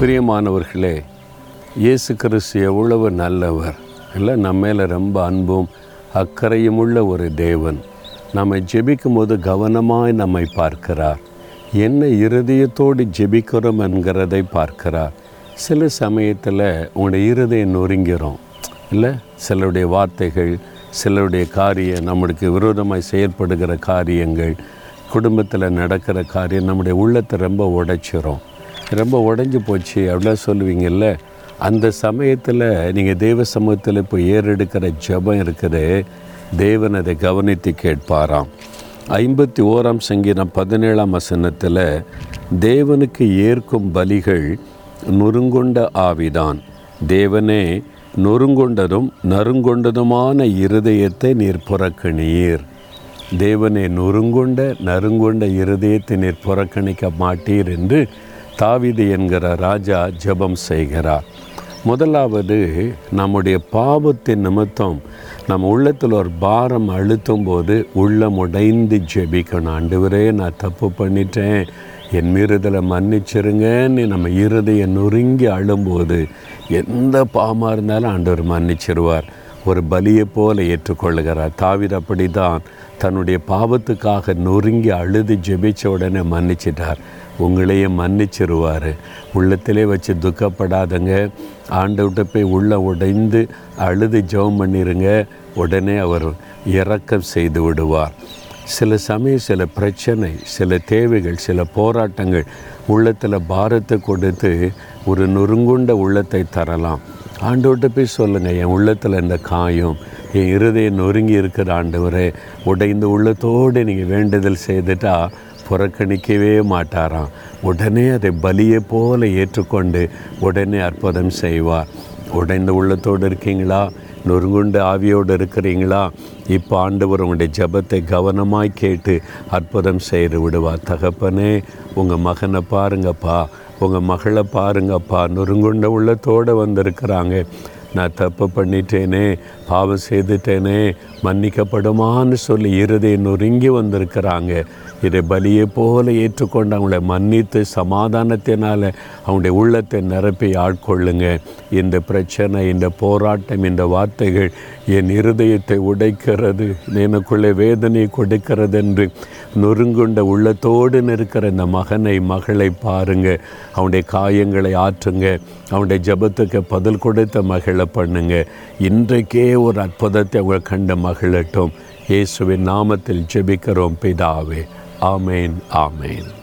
பிரியமானவர்களே இயேசு கிறிஸ்து எவ்வளவு நல்லவர். இல்லை நம்ம மேலே ரொம்ப அன்பும் அக்கறையும் உள்ள ஒரு தேவன். நம்மை ஜெபிக்கும் போது கவனமாய் நம்மை பார்க்கிறார். என்ன இருதயத்தோடு ஜெபிக்கிறோம் என்கிறதை பார்க்கிறார். சில சமயத்தில் உங்களுடைய இருதயம் நொறுங்கிறோம் இல்லை சிலருடைய வார்த்தைகள் சிலருடைய காரியம் நம்மளுக்கு விரோதமாக செயற்படுகிற காரியங்கள் குடும்பத்தில் நடக்கிற காரியம் நம்முடைய உள்ளத்தை ரொம்ப உடைச்சிரும். ரொம்ப உடஞ்சி போச்சு அப்படிலாம் சொல்லுவீங்கல்ல. அந்த சமயத்தில் நீங்கள் தேவ சமூகத்தில் இப்போ ஏறெடுக்கிற ஜெபம் இருக்குது. தேவன் அதை கவனித்து கேட்பாராம். ஐம்பத்தி ஓராம் சங்கீதம் பதினேழாம் வசனத்தில் தேவனுக்கு ஏற்கும் பலிகள் நொறுங்கொண்ட ஆவிதான். தேவனே நொறுங்கொண்டதும் நறுங்கொண்டதுமான இருதயத்தை நீர் புறக்கணியீர். தேவனை நொறுங்கொண்ட நறுங்கொண்ட இருதயத்தை நீர் புறக்கணிக்க மாட்டீர் என்று தாவிது என்கிற ராஜா ஜெபம் செய்கிறார். முதலாவது நம்முடைய பாவத்தின் நிமித்தம் நம்ம உள்ளத்தில் ஒரு பாரம் அழுத்தும் போது உள்ளம் உடைந்து ஜெபிக்கணும். ஆண்டவரே நான் தப்பு பண்ணிட்டேன். என் மீறுதலை மன்னிச்சிருங்கன்னு நம்ம இருதயம் நொறுங்கி அழும்போது எந்த பாவமாக இருந்தாலும் ஆண்டவர் மன்னிச்சிருவார். ஒரு பலியை போல ஏற்றுக்கொள்ளுகிறார். தாவிர அப்படி தான் தன்னுடைய பாவத்துக்காக நொறுங்கி அழுது ஜெபிச்ச உடனே மன்னிச்சிட்டார். உங்களையும் மன்னிச்சிருவார். உள்ளத்திலே வச்சு துக்கப்படாதங்க. ஆண்டவிட்ட போய் உள்ள உடைந்து அழுது ஜெபம் பண்ணிருங்க. உடனே அவர் இறக்கம் செய்து விடுவார். சில சமயம் சில பிரச்சனை சில தேவைகள் சில போராட்டங்கள் உள்ளத்தில் பாரத்தை கொடுத்து ஒரு நொறுங்குண்ட உள்ளத்தை தரலாம். ஆண்டோட்ட போய் சொல்லுங்கள் என் உள்ளத்தில் இந்த காயம் என் இருதயம் நொறுங்கி இருக்கிற ஆண்டவரே உடைந்த உள்ளத்தோடு நீங்கள் வேண்டுதல் செய்துட்டா புறக்கணிக்கவே மாட்டாராம். உடனே அதை பலியை போல ஏற்றுக்கொண்டு உடனே அற்புதம் செய்வார். உடைந்த உள்ளத்தோடு இருக்கீங்களா? நொறுங்குண்டு ஆவியோடு இருக்கிறீங்களா? இப்போ ஆண்டவர் உங்களுடைய ஜெபத்தை கவனமாய் கேட்டு அற்புதம் செய்து விடுவார். தகப்பனே உங்கள் மகனை பாருங்கப்பா. உங்கள் மகளை பாருங்கப்பா. நொறுங்குண்ட உள்ளத்தோடு வந்திருக்கிறாங்க. நான் தப்பு பண்ணிட்டேனே பாவம் செய்துட்டேனே மன்னிக்கப்படுமான்னு சொல்லி இருதை நொறுங்கி வந்திருக்கிறாங்க. இதை பலியை போல ஏற்றுக்கொண்டு அவங்கள மன்னித்து சமாதானத்தினால் அவங்களுடைய உள்ளத்தை நிரப்பி ஆட்கொள்ளுங்க. இந்த பிரச்சனை இந்த போராட்டம் இந்த வார்த்தைகள் என் இருதயத்தை உடைக்கிறது எனக்குள்ளே வேதனை கொடுக்கிறது என்று நொறுங்குண்ட உள்ளத்தோடு இருக்கிற இந்த மகனை மகளை பாருங்க. அவனுடைய காயங்களை ஆற்றுங்க. அவனுடைய ஜபத்துக்கு பதில் கொடுத்த மகள் பண்ணுங்க. இன்றைக்கே ஒரு அற்புதத்தை அவங்க கண்ட மகிழட்டும். இயேசுவின் நாமத்தில் ஜெபிக்கிறோம் பிதாவே. ஆமேன் ஆமேன்.